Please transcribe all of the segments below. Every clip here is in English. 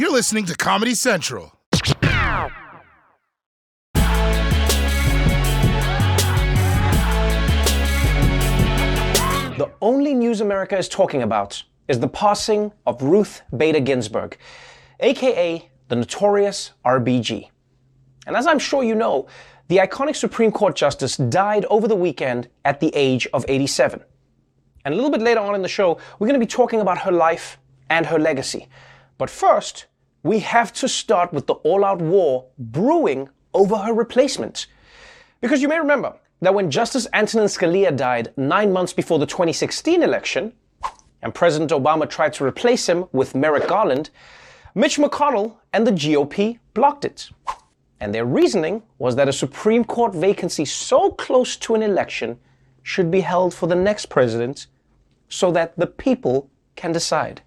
You're listening to Comedy Central. The only news America is talking about is the passing of Ruth Bader Ginsburg, aka the notorious RBG. And as I'm sure you know, the iconic Supreme Court Justice died over the weekend at the age of 87. And a little bit later on in the show, we're going to be talking about her life and her legacy. But first, we have to start with the all out war brewing over her replacement. Because you may remember that when Justice Antonin Scalia died nine months before the 2016 election, and President Obama tried to replace him with Merrick Garland, Mitch McConnell and the GOP blocked it. And their reasoning was that a Supreme Court vacancy so close to an election should be held for the next president so that the people can decide.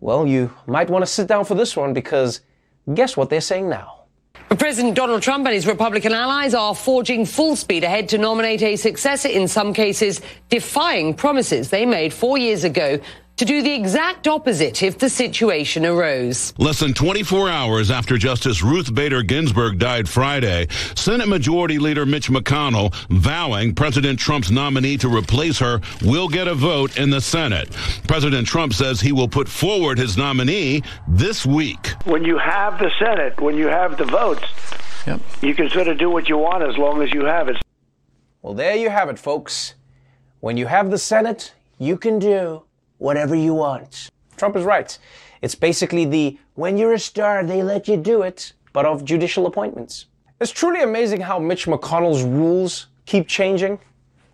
Well, you might want to sit down for this one because guess what they're saying now? President Donald Trump and his Republican allies are forging full speed ahead to nominate a successor, in some cases, defying promises they made four years ago to do the exact opposite if the situation arose. Less than 24 hours after Justice Ruth Bader Ginsburg died Friday, Senate Majority Leader Mitch McConnell vowing President Trump's nominee to replace her will get a vote in the Senate. President Trump says he will put forward his nominee this week. When you have the Senate, when you have the votes, yep. you can sort of do what you want as long as you have it. Well, there you have it, folks. When you have the Senate, you can do whatever you want. Trump is right. It's basically the when you're a star, they let you do it, but of judicial appointments. It's truly amazing how Mitch McConnell's rules keep changing.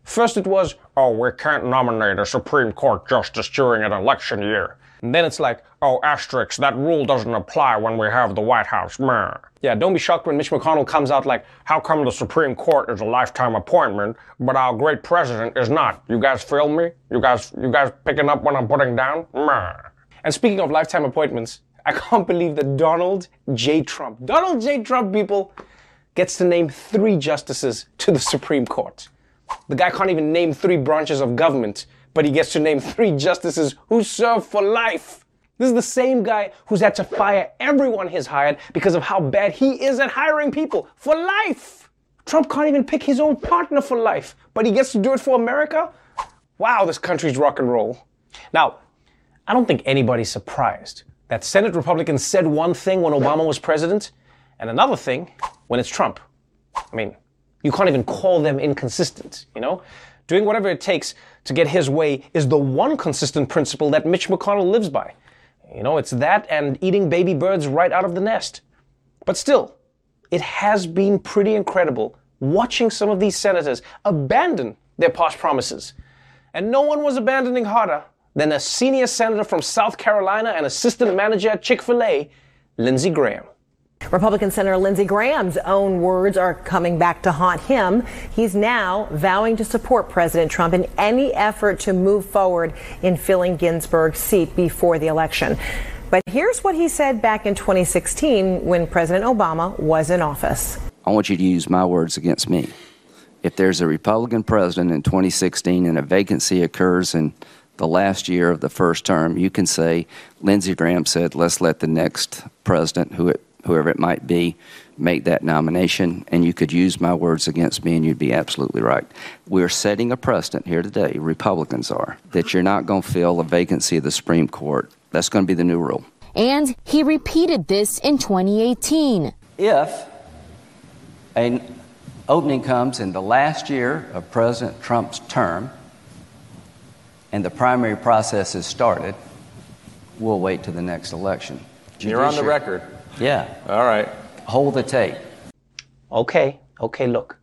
First it was, oh, we can't nominate a Supreme Court justice during an election year. And then it's like, oh, asterisk, that rule doesn't apply when we have the White House. Meh. Yeah, don't be shocked when Mitch McConnell comes out like, how come the Supreme Court is a lifetime appointment, but our great president is not? You guys feel me? You guys, you guys picking up what I'm putting down? Meh. And speaking of lifetime appointments, I can't believe that Donald J. Trump, Donald J. Trump, people, gets to name three justices to the Supreme Court. The guy can't even name three branches of government but he gets to name three justices who serve for life. This is the same guy who's had to fire everyone he's hired because of how bad he is at hiring people for life. Trump can't even pick his own partner for life, but he gets to do it for America? Wow, this country's rock and roll. Now, I don't think anybody's surprised that Senate Republicans said one thing when Obama was president and another thing when it's Trump. I mean, you can't even call them inconsistent, you know? Doing whatever it takes to get his way is the one consistent principle that Mitch McConnell lives by. You know, it's that and eating baby birds right out of the nest. But still, it has been pretty incredible watching some of these senators abandon their past promises. And no one was abandoning harder than a senior senator from South Carolina and assistant manager at Chick fil A, Lindsey Graham. Republican Senator Lindsey Graham's own words are coming back to haunt him. He's now vowing to support President Trump in any effort to move forward in filling Ginsburg's seat before the election. But here's what he said back in 2016 when President Obama was in office. I want you to use my words against me. If there's a Republican president in 2016 and a vacancy occurs in the last year of the first term, you can say Lindsey Graham said, let's let the next president, who it whoever it might be, make that nomination, and you could use my words against me, and you'd be absolutely right. We're setting a precedent here today, Republicans are, that you're not going to fill a vacancy of the Supreme Court. That's going to be the new rule. And he repeated this in 2018. If an opening comes in the last year of President Trump's term and the primary process is started, we'll wait to the next election. You're on the record. Yeah. All right. Hold the tape. Okay, okay, look.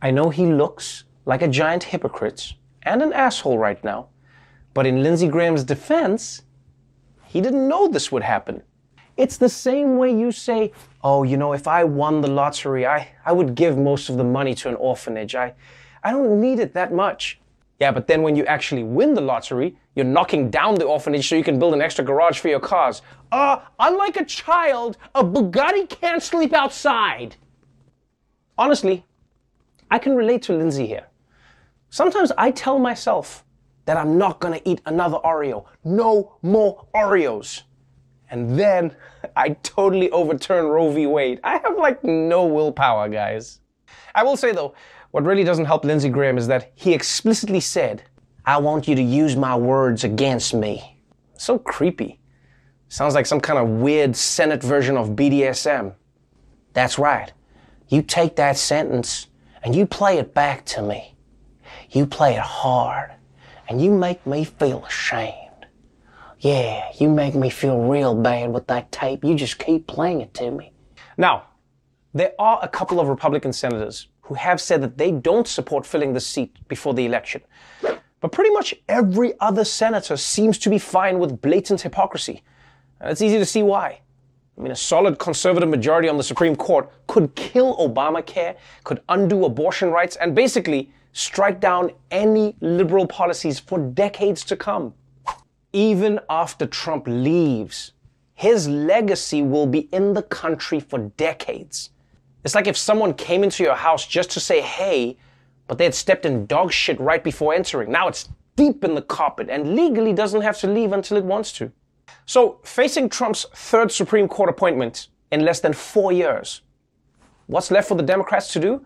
I know he looks like a giant hypocrite and an asshole right now, but in Lindsey Graham's defense, he didn't know this would happen. It's the same way you say, oh, you know, if I won the lottery, I, I would give most of the money to an orphanage. I, I don't need it that much. Yeah, but then when you actually win the lottery, you're knocking down the orphanage so you can build an extra garage for your cars. Uh, unlike a child, a Bugatti can't sleep outside. Honestly, I can relate to Lindsey here. Sometimes I tell myself that I'm not gonna eat another Oreo. No more Oreos. and then I totally overturn Roe v. Wade. I have like no willpower, guys. I will say though, what really doesn't help Lindsey Graham is that he explicitly said, I want you to use my words against me. So creepy. Sounds like some kind of weird Senate version of BDSM. That's right. You take that sentence and you play it back to me. You play it hard and you make me feel ashamed. Yeah, you make me feel real bad with that tape. You just keep playing it to me. Now, there are a couple of Republican senators who have said that they don't support filling the seat before the election. But pretty much every other senator seems to be fine with blatant hypocrisy. And it's easy to see why. I mean, a solid conservative majority on the Supreme Court could kill Obamacare, could undo abortion rights, and basically strike down any liberal policies for decades to come. Even after Trump leaves, his legacy will be in the country for decades. It's like if someone came into your house just to say hey, but they had stepped in dog shit right before entering. Now it's deep in the carpet and legally doesn't have to leave until it wants to. So, facing Trump's third Supreme Court appointment in less than four years, what's left for the Democrats to do?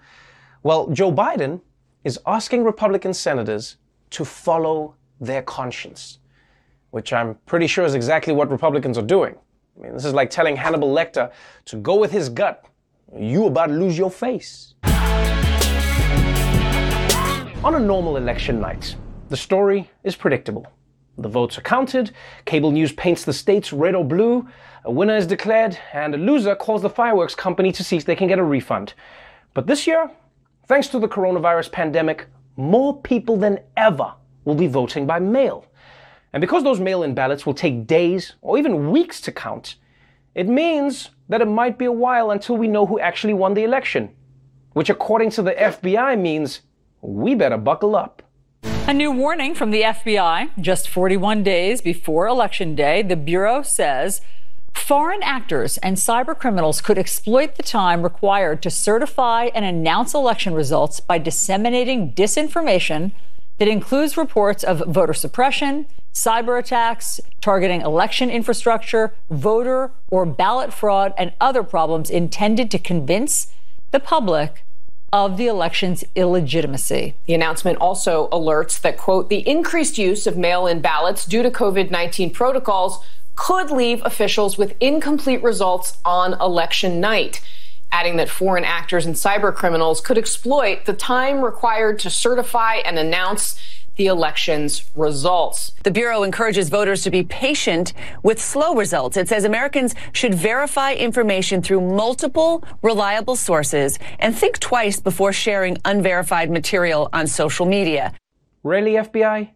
Well, Joe Biden is asking Republican senators to follow their conscience, which I'm pretty sure is exactly what Republicans are doing. I mean, this is like telling Hannibal Lecter to go with his gut. You about to lose your face. On a normal election night, the story is predictable. The votes are counted, cable news paints the states red or blue, a winner is declared, and a loser calls the fireworks company to see if they can get a refund. But this year, thanks to the coronavirus pandemic, more people than ever will be voting by mail. And because those mail in ballots will take days or even weeks to count, it means that it might be a while until we know who actually won the election. Which, according to the FBI, means we better buckle up. A new warning from the FBI just 41 days before Election Day. The Bureau says foreign actors and cyber criminals could exploit the time required to certify and announce election results by disseminating disinformation that includes reports of voter suppression, cyber attacks, targeting election infrastructure, voter or ballot fraud, and other problems intended to convince the public of the election's illegitimacy. The announcement also alerts that, quote, the increased use of mail in ballots due to COVID 19 protocols could leave officials with incomplete results on election night. Adding that foreign actors and cyber criminals could exploit the time required to certify and announce the election's results. The Bureau encourages voters to be patient with slow results. It says Americans should verify information through multiple reliable sources and think twice before sharing unverified material on social media. Really, FBI?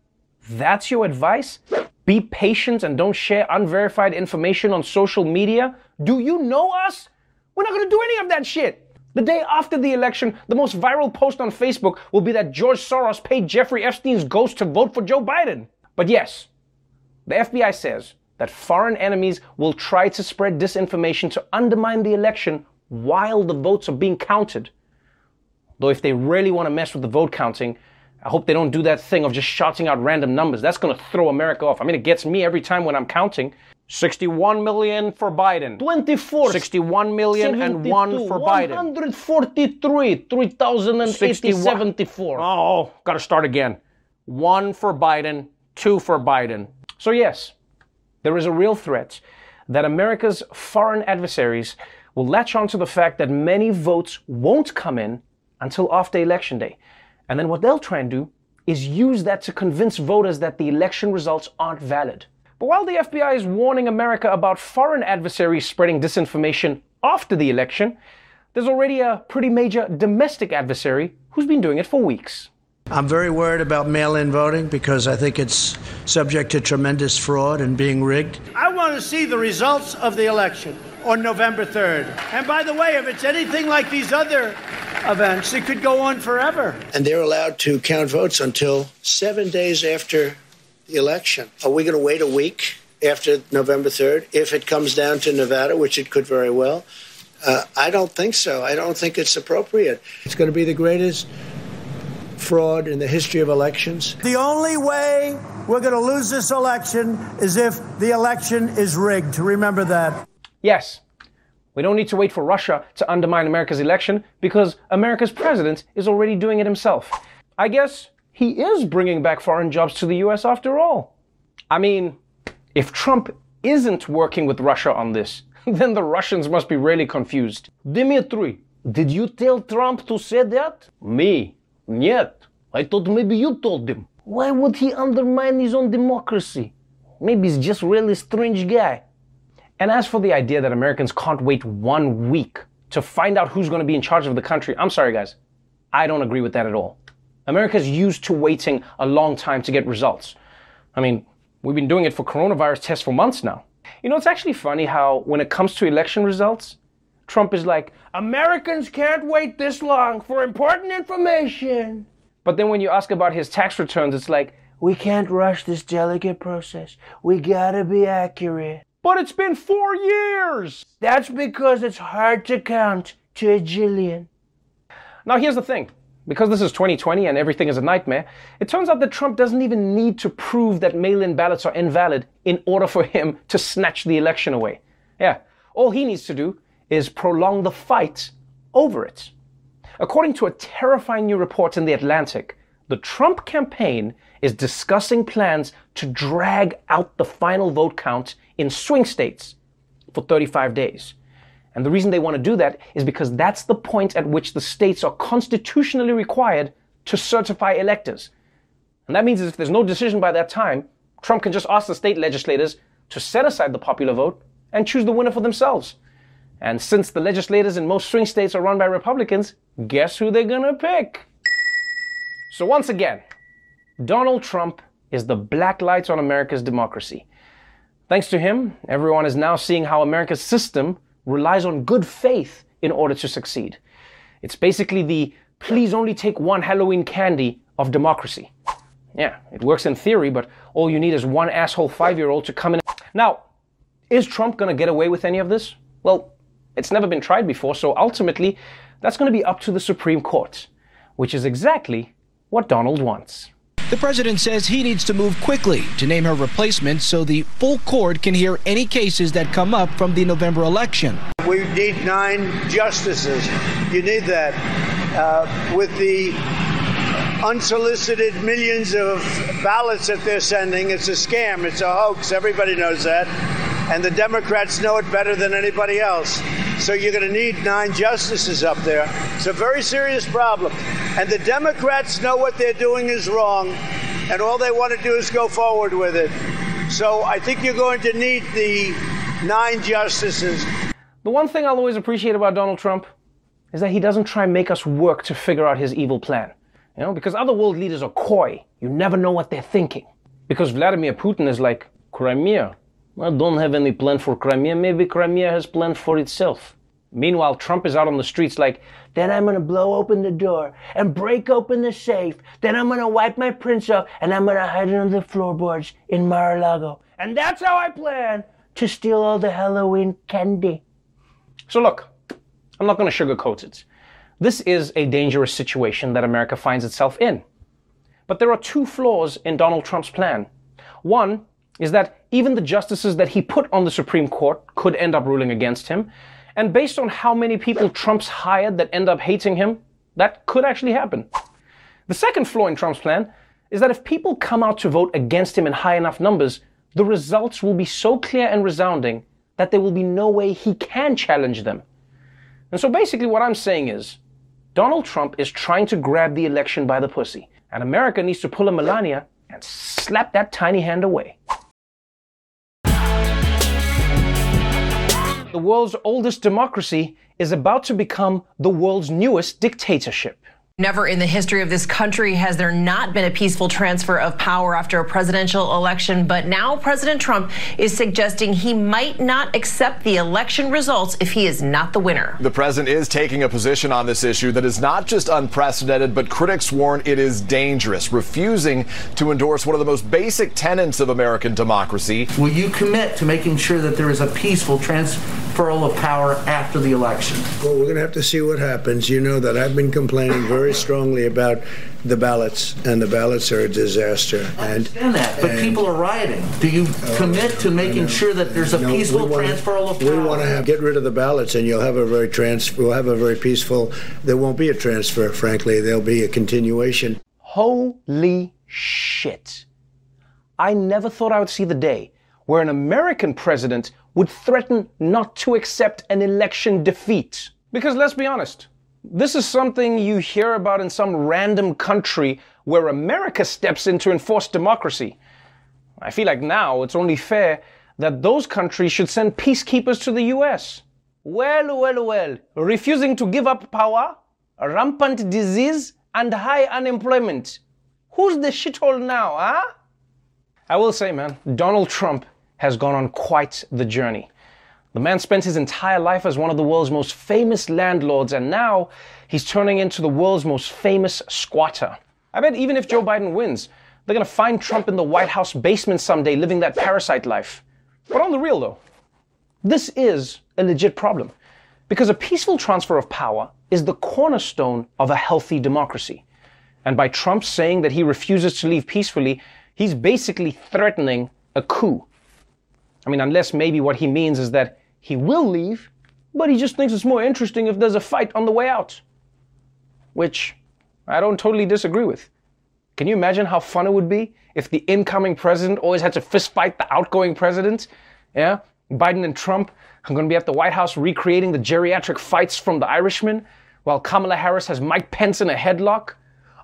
That's your advice? Be patient and don't share unverified information on social media? Do you know us? We're not going to do any of that shit. The day after the election, the most viral post on Facebook will be that George Soros paid Jeffrey Epstein's ghost to vote for Joe Biden. But yes, the FBI says that foreign enemies will try to spread disinformation to undermine the election while the votes are being counted. Though if they really want to mess with the vote counting, I hope they don't do that thing of just shouting out random numbers. That's going to throw America off. I mean, it gets me every time when I'm counting. 61 million for Biden. 24. 61 million and one for Biden. 143. 3,080. 74. Oh, gotta start again. One for Biden, two for Biden. So, yes, there is a real threat that America's foreign adversaries will latch onto the fact that many votes won't come in until after Election Day. And then what they'll try and do is use that to convince voters that the election results aren't valid. But while the FBI is warning America about foreign adversaries spreading disinformation after the election, there's already a pretty major domestic adversary who's been doing it for weeks. I'm very worried about mail in voting because I think it's subject to tremendous fraud and being rigged. I want to see the results of the election on November 3rd. And by the way, if it's anything like these other events, it could go on forever. And they're allowed to count votes until seven days after the election. Are we going to wait a week after November 3rd if it comes down to Nevada, which it could very well? Uh, I don't think so. I don't think it's appropriate. It's going to be the greatest fraud in the history of elections. The only way we're going to lose this election is if the election is rigged. Remember that. Yes. We don't need to wait for Russia to undermine America's election because America's president is already doing it himself. I guess he is bringing back foreign jobs to the US after all. I mean, if Trump isn't working with Russia on this, then the Russians must be really confused. Dmitry, did you tell Trump to say that? Me? Нет. I thought maybe you told him. Why would he undermine his own democracy? Maybe he's just really strange guy. And as for the idea that Americans can't wait one week to find out who's going to be in charge of the country, I'm sorry, guys. I don't agree with that at all. America's used to waiting a long time to get results. I mean, we've been doing it for coronavirus tests for months now. You know, it's actually funny how when it comes to election results, Trump is like, Americans can't wait this long for important information. But then when you ask about his tax returns, it's like, we can't rush this delicate process. We gotta be accurate. But it's been four years! That's because it's hard to count to a jillion. Now, here's the thing because this is 2020 and everything is a nightmare, it turns out that Trump doesn't even need to prove that mail in ballots are invalid in order for him to snatch the election away. Yeah, all he needs to do is prolong the fight over it. According to a terrifying new report in The Atlantic, the Trump campaign is discussing plans to drag out the final vote count in swing states for 35 days. And the reason they want to do that is because that's the point at which the states are constitutionally required to certify electors. And that means if there's no decision by that time, Trump can just ask the state legislators to set aside the popular vote and choose the winner for themselves. And since the legislators in most swing states are run by Republicans, guess who they're gonna pick? So once again, Donald Trump is the black light on America's democracy. Thanks to him, everyone is now seeing how America's system relies on good faith in order to succeed. It's basically the please only take one Halloween candy of democracy. Yeah, it works in theory, but all you need is one asshole five year old to come in. Now, is Trump gonna get away with any of this? Well, it's never been tried before, so ultimately, that's gonna be up to the Supreme Court, which is exactly what Donald wants. The president says he needs to move quickly to name her replacement so the full court can hear any cases that come up from the November election. We need nine justices. You need that. Uh, with the unsolicited millions of ballots that they're sending, it's a scam, it's a hoax. Everybody knows that. And the Democrats know it better than anybody else. So you're going to need nine justices up there. It's a very serious problem. And the Democrats know what they're doing is wrong, and all they want to do is go forward with it. So I think you're going to need the nine justices. The one thing I'll always appreciate about Donald Trump is that he doesn't try and make us work to figure out his evil plan. You know, because other world leaders are coy. You never know what they're thinking. Because Vladimir Putin is like, Crimea. I don't have any plan for Crimea. Maybe Crimea has planned for itself. Meanwhile, Trump is out on the streets like, then I'm gonna blow open the door and break open the safe. Then I'm gonna wipe my prints off and I'm gonna hide it under the floorboards in Mar-a-Lago. And that's how I plan to steal all the Halloween candy. So look, I'm not gonna sugarcoat it. This is a dangerous situation that America finds itself in. But there are two flaws in Donald Trump's plan. One is that even the justices that he put on the Supreme Court could end up ruling against him. And based on how many people Trump's hired that end up hating him, that could actually happen. The second flaw in Trump's plan is that if people come out to vote against him in high enough numbers, the results will be so clear and resounding that there will be no way he can challenge them. And so basically, what I'm saying is Donald Trump is trying to grab the election by the pussy, and America needs to pull a Melania and slap that tiny hand away. The world's oldest democracy is about to become the world's newest dictatorship. Never in the history of this country has there not been a peaceful transfer of power after a presidential election, but now President Trump is suggesting he might not accept the election results if he is not the winner. The president is taking a position on this issue that is not just unprecedented, but critics warn it is dangerous, refusing to endorse one of the most basic tenets of American democracy. Will you commit to making sure that there is a peaceful transferal of power after the election? Well, we're going to have to see what happens. You know that I've been complaining very strongly about the ballots, and the ballots are a disaster. I understand that, but and- people are rioting. Do you oh, commit to making sure that there's a No, peaceful wanna- transfer of power? We want to have, get rid of the ballots, and you'll have a very trans. We'll have a very peaceful. There won't be a transfer, frankly. There'll be a continuation. Holy shit. I never thought I would see the day where an American president would threaten not to accept an election defeat. Because let's be honest, this is something you hear about in some random country where America steps in to enforce democracy. I feel like now it's only fair that those countries should send peacekeepers to the US. Well, well, well, refusing to give up power, rampant disease, and high unemployment. Who's the shithole now, huh? I will say, man, Donald Trump has gone on quite the journey. The man spent his entire life as one of the world's most famous landlords, and now he's turning into the world's most famous squatter. I bet even if Joe Biden wins, they're gonna find Trump in the White House basement someday living that parasite life. But on the real, though, this is a legit problem. Because a peaceful transfer of power is the cornerstone of a healthy democracy. And by Trump saying that he refuses to leave peacefully, he's basically threatening a coup. I mean, unless maybe what he means is that he will leave, but he just thinks it's more interesting if there's a fight on the way out. Which I don't totally disagree with. Can you imagine how fun it would be if the incoming president always had to fistfight the outgoing president? Yeah? Biden and Trump are going to be at the White House recreating the geriatric fights from The Irishman, while Kamala Harris has Mike Pence in a headlock.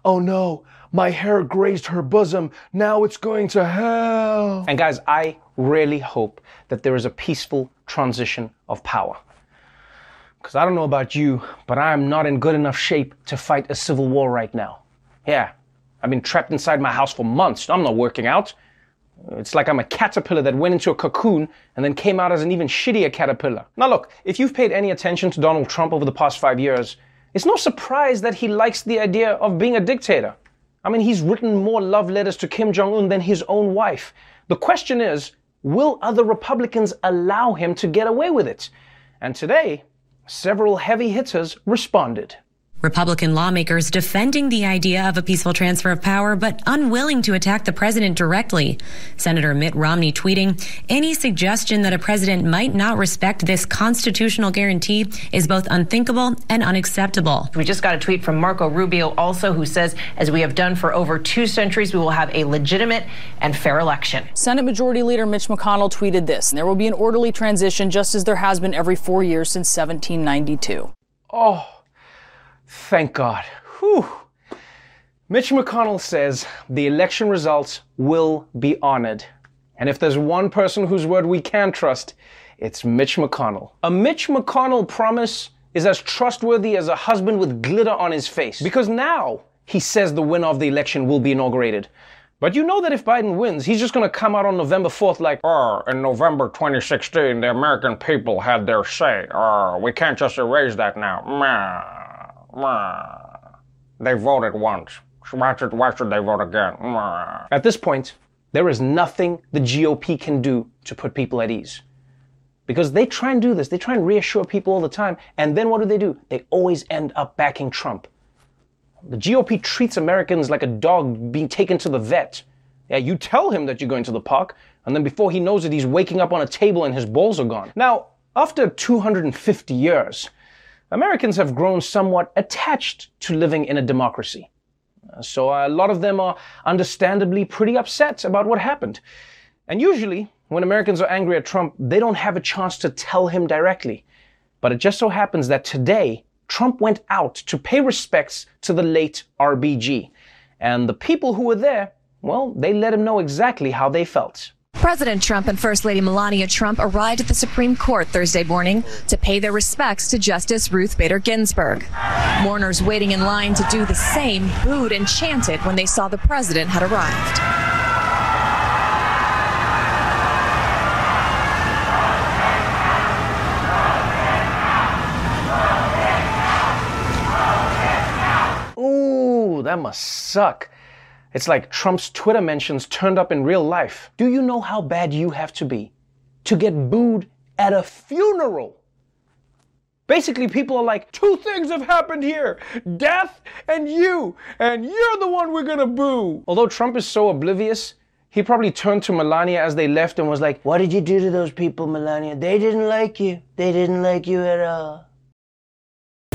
Oh no, my hair grazed her bosom. Now it's going to hell. And guys, I really hope that there is a peaceful transition of power. Because I don't know about you, but I am not in good enough shape to fight a civil war right now. Yeah, I've been trapped inside my house for months. I'm not working out. It's like I'm a caterpillar that went into a cocoon and then came out as an even shittier caterpillar. Now, look, if you've paid any attention to Donald Trump over the past five years, it's no surprise that he likes the idea of being a dictator. I mean, he's written more love letters to Kim Jong un than his own wife. The question is will other Republicans allow him to get away with it? And today, several heavy hitters responded. Republican lawmakers defending the idea of a peaceful transfer of power, but unwilling to attack the president directly. Senator Mitt Romney tweeting, any suggestion that a president might not respect this constitutional guarantee is both unthinkable and unacceptable. We just got a tweet from Marco Rubio also who says, as we have done for over two centuries, we will have a legitimate and fair election. Senate Majority Leader Mitch McConnell tweeted this, and there will be an orderly transition just as there has been every four years since 1792. Oh, thank God. Whew. Mitch McConnell says the election results will be honored. And if there's one person whose word we can trust, it's Mitch McConnell. A Mitch McConnell promise is as trustworthy as a husband with glitter on his face. Because now he says the winner of the election will be inaugurated. But you know that if Biden wins, he's just gonna come out on November 4th like, oh, in November 2016, the American people had their say. Oh, we can't just erase that now. Meh. They voted once. Why should, they vote again? At this point, there is nothing the GOP can do to put people at ease. Because they try and do this, they try and reassure people all the time, and then what do they do? They always end up backing Trump. The GOP treats Americans like a dog being taken to the vet. Yeah, you tell him that you're going to the park, and then before he knows it, he's waking up on a table and his balls are gone. Now, after 250 years, Americans have grown somewhat attached to living in a democracy. Uh, So a lot of them are understandably pretty upset about what happened. And usually, when Americans are angry at Trump, they don't have a chance to tell him directly. But it just so happens that today, Trump went out to pay respects to the late RBG. And the people who were there, well, they let him know exactly how they felt. President Trump and First Lady Melania Trump arrived at the Supreme Court Thursday morning to pay their respects to Justice Ruth Bader Ginsburg. Mourners waiting in line to do the same booed and chanted when they saw the president had arrived. That must suck. It's like Trump's Twitter mentions turned up in real life. Do you know how bad you have to be to get booed at a funeral? Basically, people are like, two things have happened here death and you, and you're the one we're gonna boo. Although Trump is so oblivious, he probably turned to Melania as they left and was like, What did you do to those people, Melania? They didn't like you. They didn't like you at all.